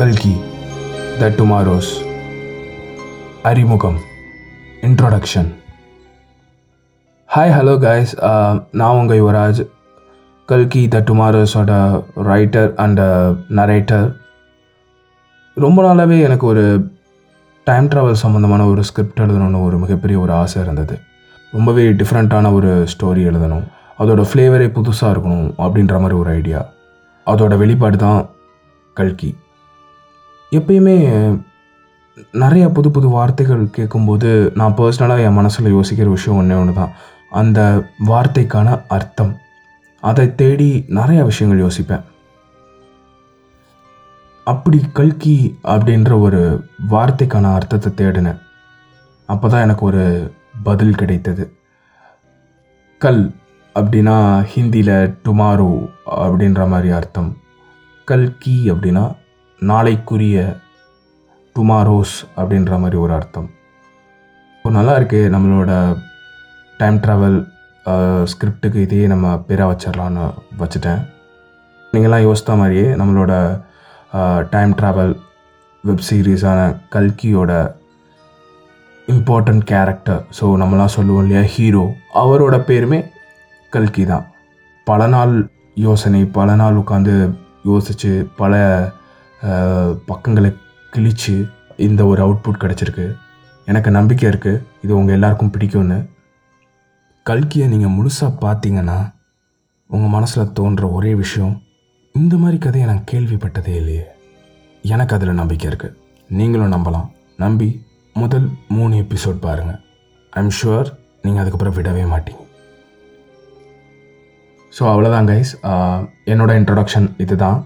கல்கி the tomorrow's. அறிமுகம். Introduction. Hi hello guys நான் உங்கள் யுவராஜ். கல்கி த டுமாரோஸோட ரைட்டர் அண்ட் நரேட்டர் ரொம்ப நாளாகவே எனக்கு ஒரு டைம் ட்ராவல் சம்மந்தமான ஒரு ஸ்கிரிப்ட் எழுதணும்னு ஒரு மிகப்பெரிய ஒரு ஆசை இருந்தது. ரொம்பவே டிஃப்ரெண்ட்டான ஒரு ஸ்டோரி எழுதணும். அதோட ஃப்ளேவரே புதுசாக இருக்கணும் அப்படின்ற மாதிரி ஒரு ஐடியா அதோட வெளிப்பாடு தான் கல்கி எப்பயுமே நிறையா புது புது வார்த்தைகள் கேட்கும்போது நான் பர்சனலாக என் மனசில் யோசிக்கிற விஷயம் ஒன்றே ஒன்று தான் அந்த வார்த்தைக்கான அர்த்தம். அதை தேடி நிறையா விஷயங்கள் யோசிப்பேன். அப்படி கல்கி அப்படின்ற ஒரு வார்த்தைக்கான அர்த்தத்தை தேடினேன். அப்போ தான் எனக்கு ஒரு பதில் கிடைத்தது. கல் அப்படின்னா ஹிந்தியில் டுமாரோ அப்படின்ற மாதிரி அர்த்தம். கல்கி அப்படின்னா நாளைக்குரிய டுமாரோஸ் அப்படின்ற மாதிரி ஒரு அர்த்தம். இப்போ நல்லா இருக்கு நம்மளோட டைம் ட்ராவல் ஸ்கிரிப்டுக்கு இதையே நம்ம பேராக வச்சிடலான்னு வச்சுட்டேன். நீங்களாம் யோசித்த மாதிரியே நம்மளோட டைம் ட்ராவல் வெப் சீரிஸான கல்கியோட இம்பார்ட்டண்ட் கேரக்டர் ஸோ நம்மளாம் சொல்லுவோம் இல்லையா ஹீரோ அவரோட பேருமே கல்கி தான். பல நாள் யோசனை பல நாள் உட்காந்து யோசித்து பல பக்கங்களை கிழிச்சு இந்த ஒரு அவுட்புட் கிடச்சிருக்கு. எனக்கு நம்பிக்கை இருக்குது இது உங்கள் எல்லாருக்கும் பிடிக்கும்னு. கல்கியை நீங்கள் முழுசாக பார்த்தீங்கன்னா உங்கள் மனசில் தோன்ற ஒரே விஷயம் இந்த மாதிரி கதையை நான் கேள்விப்பட்டதே இல்லையே. எனக்கு அதில் நம்பிக்கை இருக்குது நீங்களும் நம்பலாம். நம்பி முதல் மூணு எபிசோட் பாருங்கள் ஐம் ஷுவர் நீங்கள் அதுக்கப்புறம் விடவே மாட்டீங்க. ஸோ அவ்வளோதான் கைஸ் என்னோட இன்ட்ரொடக்ஷன் இதுதான்.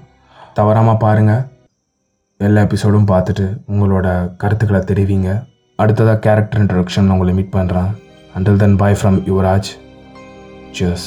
தவறாமல் பாருங்கள் எல்லா எபிசோடும் பார்த்துட்டு உங்களோட கருத்துக்களை தெரிவிங்க. அடுத்ததாக கேரக்டர் இன்ட்ரடக்ஷன் உங்களை மீட் பண்ணுறேன் until then bye from Yuvraj. Cheers